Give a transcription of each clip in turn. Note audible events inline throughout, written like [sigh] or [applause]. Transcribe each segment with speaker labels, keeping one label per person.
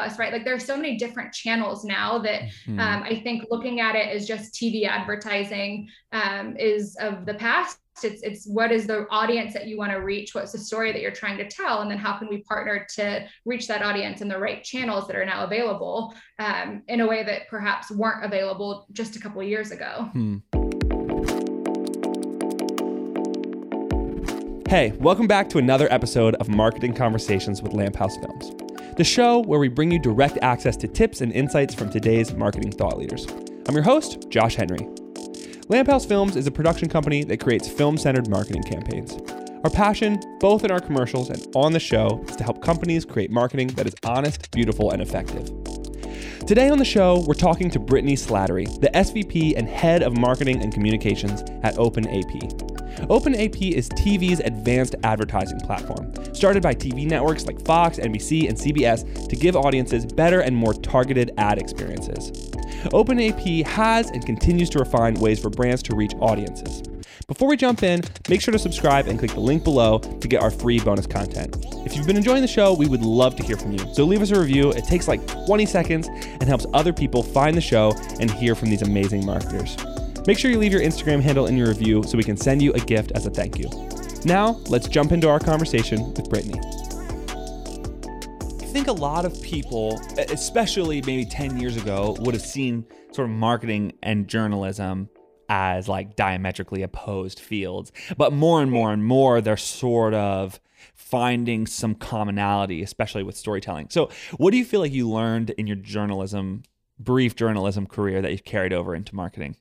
Speaker 1: us, right? Like there's so many different channels now that mm-hmm. um, I think looking at it as just TV advertising um, is of the past. It's it's what is the audience that you want to reach? What's the story that you're trying to tell? And then how can we partner to reach that audience in the right channels that are now available um, in a way that perhaps weren't available just a couple of years ago. Hmm.
Speaker 2: Hey, welcome back to another episode of Marketing Conversations with Lamp House Films the show where we bring you direct access to tips and insights from today's marketing thought leaders. I'm your host, Josh Henry. Lamphouse Films is a production company that creates film centered marketing campaigns. Our passion, both in our commercials and on the show, is to help companies create marketing that is honest, beautiful, and effective. Today on the show, we're talking to Brittany Slattery, the SVP and Head of Marketing and Communications at OpenAP. OpenAP is TV's advanced advertising platform, started by TV networks like Fox, NBC, and CBS to give audiences better and more targeted ad experiences. OpenAP has and continues to refine ways for brands to reach audiences. Before we jump in, make sure to subscribe and click the link below to get our free bonus content. If you've been enjoying the show, we would love to hear from you. So leave us a review. It takes like 20 seconds and helps other people find the show and hear from these amazing marketers. Make sure you leave your Instagram handle in your review so we can send you a gift as a thank you. Now, let's jump into our conversation with Brittany. I think a lot of people, especially maybe 10 years ago, would have seen sort of marketing and journalism as like diametrically opposed fields. But more and more and more, they're sort of finding some commonality, especially with storytelling. So, what do you feel like you learned in your journalism, brief journalism career that you've carried over into marketing?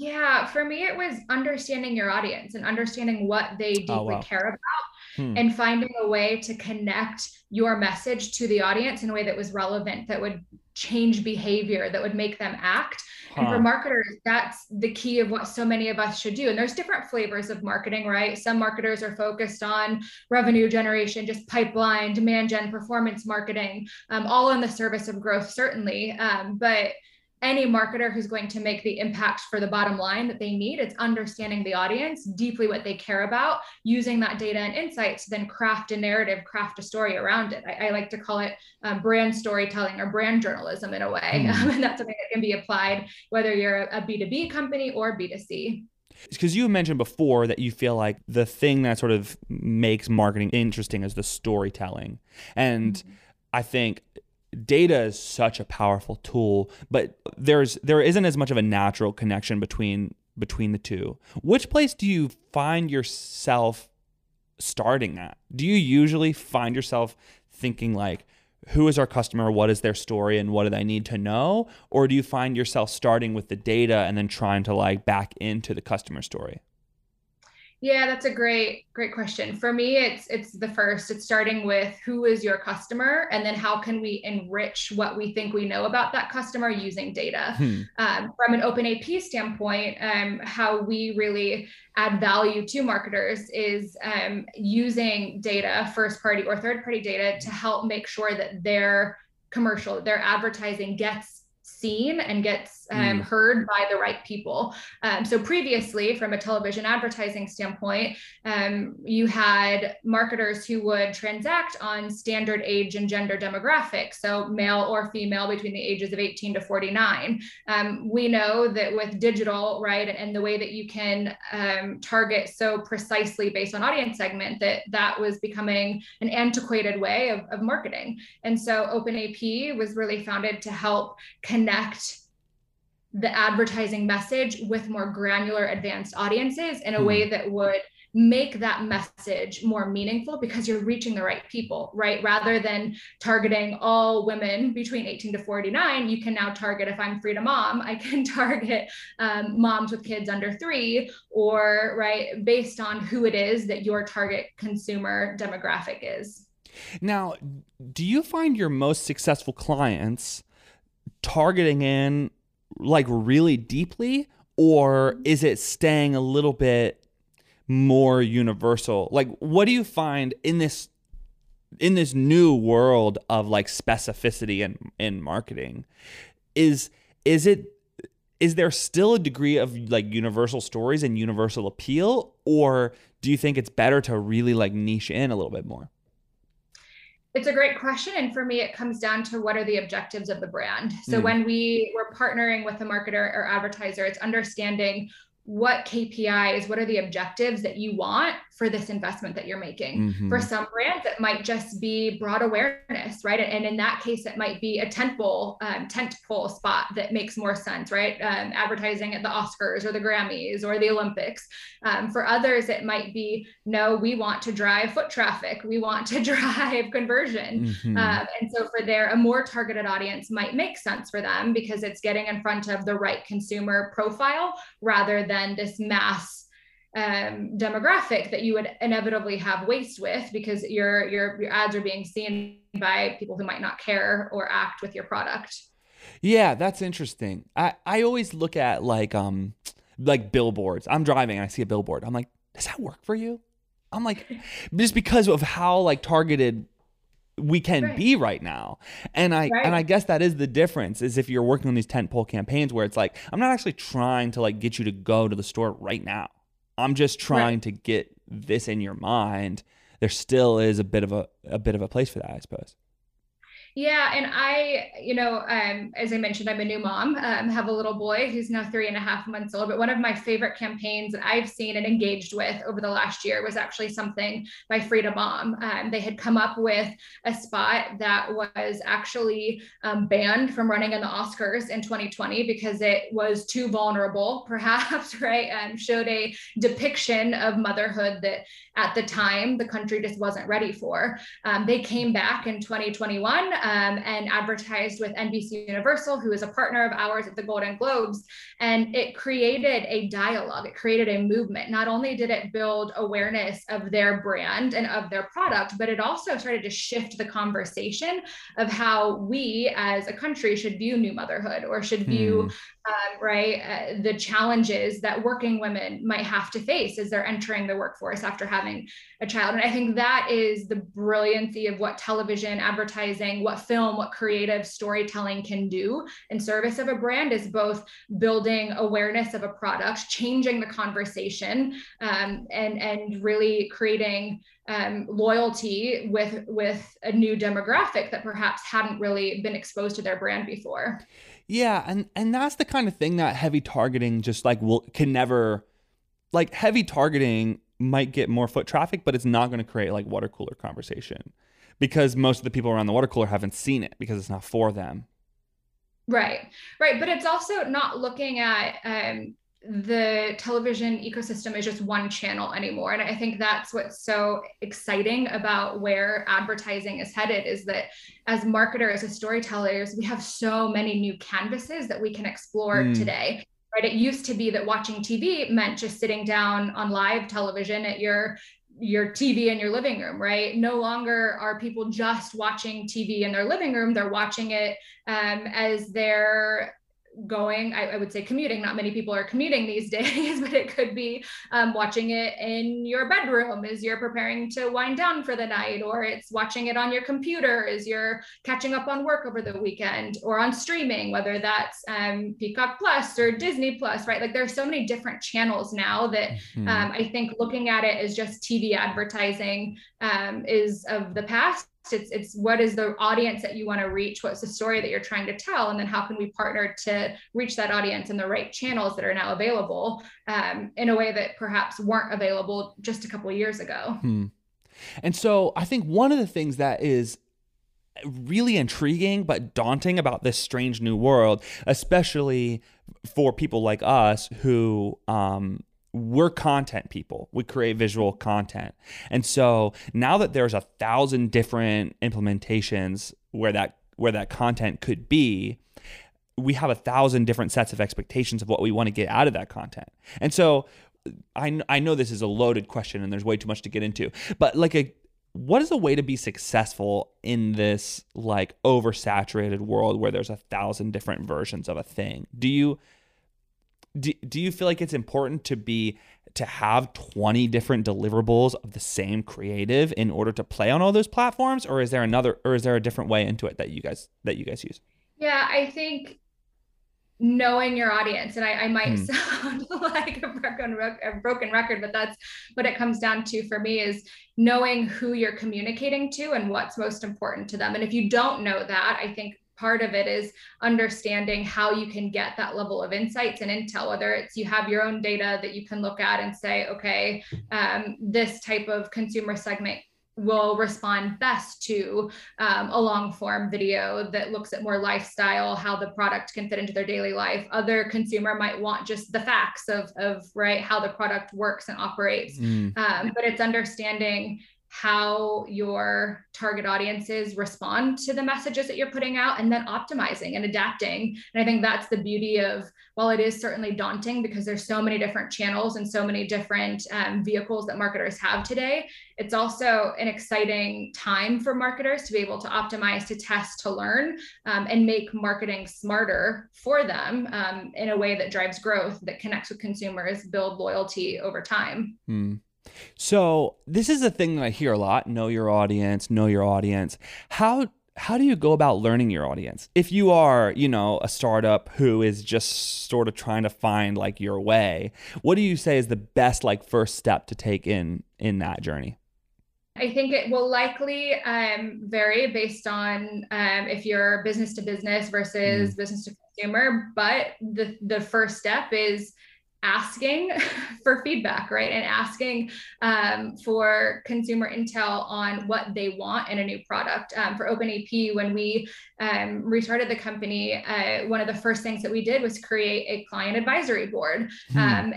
Speaker 1: Yeah, for me, it was understanding your audience and understanding what they deeply oh, wow. care about hmm. and finding a way to connect your message to the audience in a way that was relevant, that would change behavior, that would make them act. Huh. And for marketers, that's the key of what so many of us should do. And there's different flavors of marketing, right? Some marketers are focused on revenue generation, just pipeline, demand gen, performance marketing, um, all in the service of growth, certainly. Um, but any marketer who's going to make the impact for the bottom line that they need. It's understanding the audience deeply what they care about using that data and insights to then craft a narrative craft a story around it. I, I like to call it um, brand storytelling or brand journalism in a way. Mm. [laughs] and that's something that can be applied whether you're a b2b company or b2c
Speaker 2: because you mentioned before that you feel like the thing that sort of makes marketing interesting is the storytelling. And mm-hmm. i think data is such a powerful tool, but there's there isn't as much of a natural connection between between the two. Which place do you find yourself starting at? Do you usually find yourself thinking like who is our customer, what is their story and what do they need to know, or do you find yourself starting with the data and then trying to like back into the customer story?
Speaker 1: Yeah, that's a great great question. For me, it's it's the first. It's starting with who is your customer, and then how can we enrich what we think we know about that customer using data. Hmm. Um, from an OpenAP standpoint, um, how we really add value to marketers is um, using data, first party or third party data, to help make sure that their commercial, their advertising gets seen and gets um, mm. heard by the right people. Um, so previously, from a television advertising standpoint, um, you had marketers who would transact on standard age and gender demographics, so male or female between the ages of 18 to 49. Um, we know that with digital, right, and the way that you can um, target so precisely based on audience segment, that that was becoming an antiquated way of, of marketing. And so OpenAP was really founded to help connect connect the advertising message with more granular advanced audiences in a mm. way that would make that message more meaningful because you're reaching the right people, right? Rather than targeting all women between 18 to 49, you can now target, if I'm free to mom, I can [laughs] target um, moms with kids under three, or, right, based on who it is that your target consumer demographic is.
Speaker 2: Now, do you find your most successful clients? targeting in like really deeply or is it staying a little bit more universal? Like what do you find in this in this new world of like specificity in in marketing? Is is it is there still a degree of like universal stories and universal appeal or do you think it's better to really like niche in a little bit more
Speaker 1: It's a great question. And for me, it comes down to what are the objectives of the brand. So mm. when we were partnering with a marketer or advertiser, it's understanding what KPIs, what are the objectives that you want for this investment that you're making. Mm-hmm. For some brands, it might just be broad awareness, right? And in that case, it might be a tentpole um, tentpole spot that makes more sense, right? Um, advertising at the Oscars or the Grammys or the Olympics. Um, for others, it might be no, we want to drive foot traffic, we want to [laughs] drive conversion, mm-hmm. um, and so for there, a more targeted audience might make sense for them because it's getting in front of the right consumer profile rather than this mass um, demographic that you would inevitably have waste with because your your your ads are being seen by people who might not care or act with your product.
Speaker 2: Yeah, that's interesting. I I always look at like um like billboards. I'm driving and I see a billboard. I'm like, does that work for you? I'm like, just because of how like targeted we can right. be right now. And I right. and I guess that is the difference is if you're working on these tent pole campaigns where it's like I'm not actually trying to like get you to go to the store right now. I'm just trying right. to get this in your mind. There still is a bit of a a bit of a place for that, I suppose.
Speaker 1: Yeah, and I, you know, um, as I mentioned, I'm a new mom. Um, have a little boy who's now three and a half months old. But one of my favorite campaigns that I've seen and engaged with over the last year was actually something by Frida Mom. Um, they had come up with a spot that was actually um, banned from running in the Oscars in 2020 because it was too vulnerable, [laughs] perhaps. Right? Um, showed a depiction of motherhood that at the time the country just wasn't ready for. Um, they came back in 2021 um, and advertised with NBC Universal, who is a partner of ours at the Golden Globes. And it created a dialogue, it created a movement. Not only did it build awareness of their brand and of their product, but it also started to shift the conversation of how we as a country should view new motherhood or should view hmm um, right? Uh, the challenges that working women might have to face as they're entering the workforce after having a child. And I think that is the brilliancy of what television, advertising, what film, what creative storytelling can do in service of a brand is both building awareness of a product, changing the conversation, um, and and really creating um, loyalty with with a new demographic that perhaps hadn't really been exposed to their brand before.
Speaker 2: Yeah, and and that's the kind of thing that heavy targeting just like will can never like heavy targeting might get more foot traffic, but it's not going to create like water cooler conversation because most of the people around the water cooler haven't seen it because it's not for them.
Speaker 1: Right, right, but it's also not looking at um, the television ecosystem is just one channel anymore and i think that's what's so exciting about where advertising is headed is that as marketers as storytellers we have so many new canvases that we can explore mm. today right it used to be that watching tv meant just sitting down on live television at your your TV in your living room, right? No longer are people just watching TV in their living room; they're watching it um, as they're going I, I, would say commuting not many people are commuting these [laughs] days but it could be um, watching it in your bedroom as you're preparing to wind down for the night or it's watching it on your computer as you're catching up on work over the weekend or on streaming whether that's um, peacock plus or disney plus right like there's so many different channels now that mm-hmm. um, i think looking at it as just tv advertising um, is of the past it's it's what is the audience that you want to reach? What's the story that you're trying to tell? And then how can we partner to reach that audience in the right channels that are now available um, in a way that perhaps weren't available just a couple years ago?
Speaker 2: Hmm. and so i think one of the things that is really intriguing but daunting about this strange new world especially for people like us who um, we're content people. We create visual content. And so now that there's a thousand different implementations where that where that content could be, we have a thousand different sets of expectations of what we want to get out of that content. And so I, I know this is a loaded question and there's way too much to get into, but like a what is a way to be successful in this like oversaturated world where there's a thousand different versions of a thing? Do you do, do you feel like it's important to be to have 20 different deliverables of the same creative in order to play on all those platforms? Or is there another or is there a different way into it that you guys that you guys use?
Speaker 1: Yeah i think knowing your audience and i, I might hmm. sound [laughs] like a broken, a broken record but that's what it comes down to for me is knowing who you're communicating to and what's most important to them. And if you don't know that i think part of it is understanding how you can get that level of insights and intel whether it's you have your own data that you can look at and say okay um, this type of consumer segment will respond best to um, a long form video that looks at more lifestyle how the product can fit into their daily life other consumer might want just the facts of, of right how the product works and operates mm. um, but it's understanding how your target audiences respond to the messages that you're putting out and then optimizing and adapting and i think that's the beauty of while it is certainly daunting because there's so many different channels and so many different um, vehicles that marketers have today it's also an exciting time for marketers to be able to optimize to test to learn um, and make marketing smarter for them um, in a way that drives growth that connects with consumers build loyalty over time
Speaker 2: hmm. So this is a thing that I hear a lot: know your audience, know your audience. How how do you go about learning your audience? If you are, you know, a startup who is just sort of trying to find like your way, what do you say is the best like first step to take in in that journey?
Speaker 1: I think it will likely um, vary based on um, if you're business to business versus mm. business to consumer. But the the first step is asking [laughs] for feedback, right? And asking um, for consumer intel on what they want in a new product. Um, for OpenAP, when we um, restarted the company, uh, one of the first things that we did was create a client advisory board. Hmm. Um,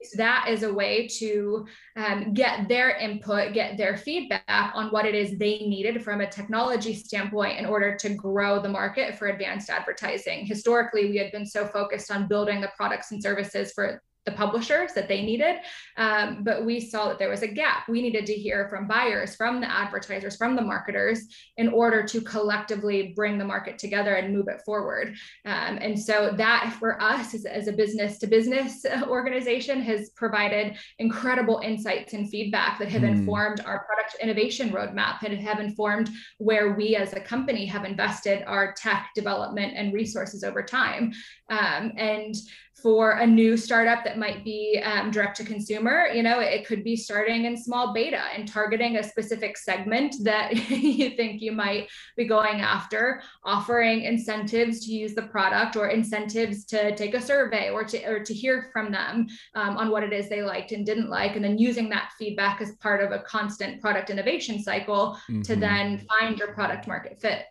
Speaker 1: and that is a way to um, get their input, get their feedback on what it is they needed from a technology standpoint in order to grow the market for advanced advertising. Historically, we had been so focused on building the products and services for the publishers that they needed. Um, but we saw that there was a gap. We needed to hear from buyers, from the advertisers, from the marketers in order to collectively bring the market together and move it forward. Um, and so that for us as, as a business to business [laughs] organization has provided incredible insights and feedback that have mm. informed our product innovation roadmap and have informed where we as a company have invested our tech development and resources over time. Um, and for a new startup that might be um, direct to consumer you know it could be starting in small beta and targeting a specific segment that [laughs] you think you might be going after offering incentives to use the product or incentives to take a survey or to or to hear from them um, on what it is they liked and didn't like and then using that feedback as part of a constant product innovation cycle mm-hmm. to then find your product market fit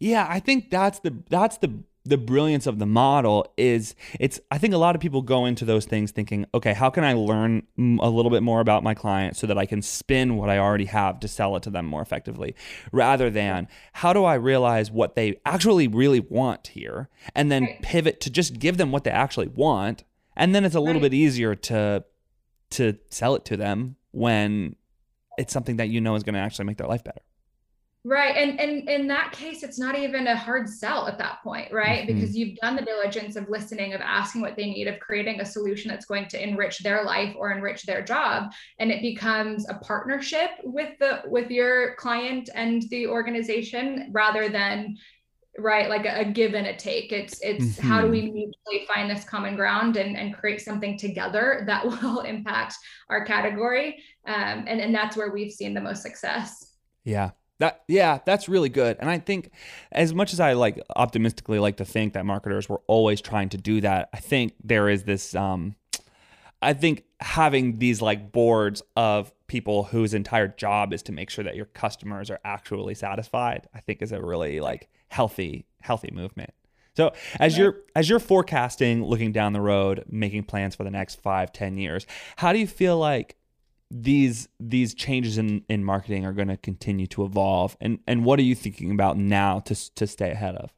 Speaker 2: yeah i think that's the that's the the brilliance of the model is it's i think a lot of people go into those things thinking okay how can i learn a little bit more about my client so that i can spin what i already have to sell it to them more effectively rather than how do i realize what they actually really want here and then right. pivot to just give them what they actually want and then it's a little right. bit easier to to sell it to them when it's something that you know is going to actually make their life better
Speaker 1: Right. And, and in that case, it's not even a hard sell at that point, right? Mm-hmm. Because you've done the diligence of listening, of asking what they need, of creating a solution that's going to enrich their life or enrich their job. And it becomes a partnership with the with your client and the organization rather than right like a, a give and a take it's it's mm-hmm. how do we mm-hmm. mutually find this common ground and, and create something together [laughs] that will impact our category um, and and that's where we've seen the most success
Speaker 2: yeah that yeah, that's really good. And I think as much as I like optimistically like to think that marketers were always trying to do that, I think there is this um I think having these like boards of people whose entire job is to make sure that your customers are actually satisfied, I think is a really like healthy healthy movement. So as you're as you're forecasting, looking down the road, making plans for the next five, ten years, how do you feel like these these changes in, in marketing are going to continue to evolve. And and what are you thinking about now to to stay ahead of?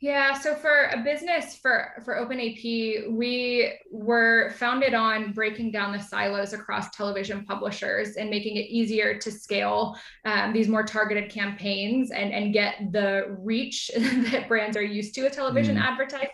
Speaker 1: Yeah so for a business for for OpenAP we were founded on breaking down the silos across television publishers and making it easier to scale um, these more targeted campaigns and and get the reach [laughs] that brands are used to with television mm. advertisers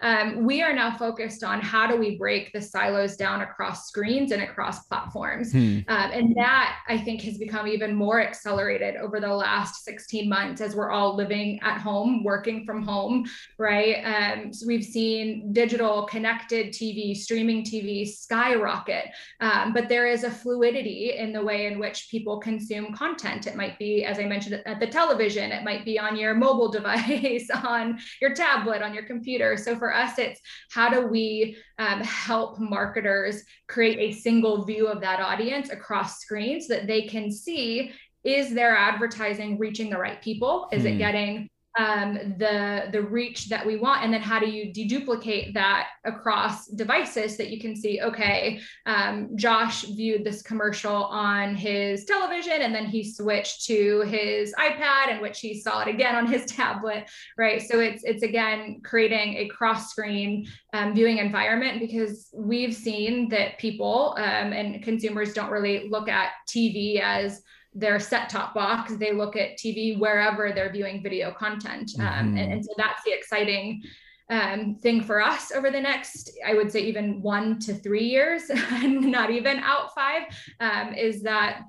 Speaker 1: um, we are now focused on how do we break the silos down across screens and across platforms. Hmm. Um, and that I think has become even more accelerated over the last 16 months as we're all living at home, working from home, right? Um, so we've seen digital connected TV, streaming TV skyrocket. Um, but there is a fluidity in the way in which people consume content. It might be, as I mentioned, at the television, it might be on your mobile [laughs] device, on your tablet, on your computer. So for us, it's how do we um, help marketers create a single view of that audience across screens so that they can see is their advertising reaching the right people? Is mm. it hmm. getting um, the the reach that we want. And then how do you deduplicate that across devices that you can see okay um, josh viewed this commercial on his television and then he switched to his ipad in which he saw it again on his [laughs] tablet right? So it's it's again creating a cross screen um, viewing environment because we've seen that people um, and consumers don't really look at tv as their set top box they look at tv wherever they're viewing video content. Um, mm-hmm. and, and, so that's the exciting um, thing for us over the next i would say even one to three years [laughs] not even out five um, is that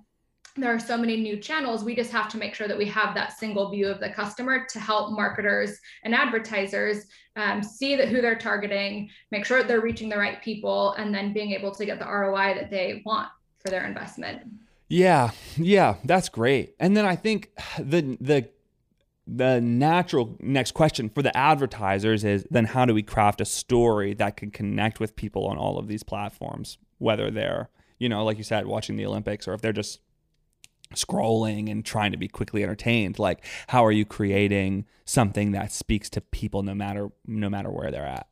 Speaker 1: there are so many new channels. We just have to make sure that we have that single view of the customer to help marketers and advertisers um, see that who they're targeting make sure they're reaching the right people and then being able to get the roi that they want for their investment
Speaker 2: yeah, yeah, that's great. And then I think [sighs] the the the natural next question for the advertisers is then how do we craft a story that can connect with people on all of these platforms, whether they're, you know, like you said, watching the Olympics or if they're just scrolling and trying to be quickly entertained like how are you creating something that speaks to people no matter no matter where they're at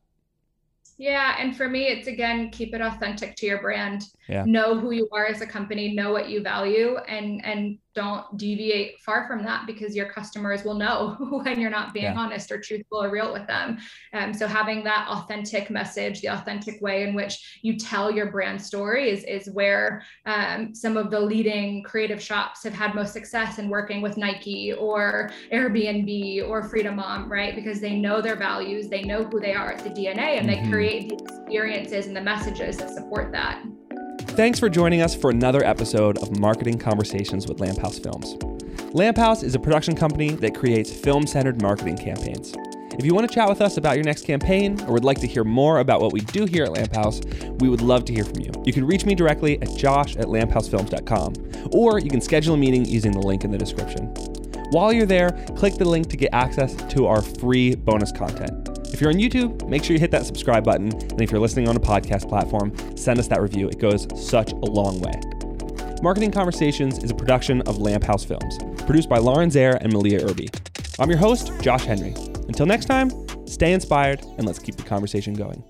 Speaker 1: yeah. And for me, it's again, keep it authentic to your brand. Yeah. Know who you are as a company, know what you value and and don't deviate far from that because your customers will know [laughs] when you're not being yeah. honest or truthful or real with them. Um, so having that authentic message, the authentic way in which you tell your brand story is, is where um, some of the leading creative shops have had most success in working with Nike or Airbnb or Frida Mom, right? Because they know their values, they know who they are at the DNA, and mm-hmm. they create the experiences and the messages that support that.
Speaker 2: Thanks for joining us for another episode of Marketing Conversations with Lamp House Films. Lamp House is a production company that creates film centered marketing campaigns. If you want to chat with us about your next campaign or would like to hear more about what we do here at Lamp House, we would love to hear from you. You can reach me directly at josh at lamphousefilms.com or you can schedule a meeting using the link in the description. While you're there, click the link to get access to our free bonus content. If you're on YouTube, make sure you hit that subscribe button. And if you're listening on a podcast platform, send us that review. It goes such a long way. Marketing Conversations is a production of Lamp House Films, produced by Lauren Zaire and Malia Irby. I'm your host, Josh Henry. Until next time, stay inspired and let's keep the conversation going.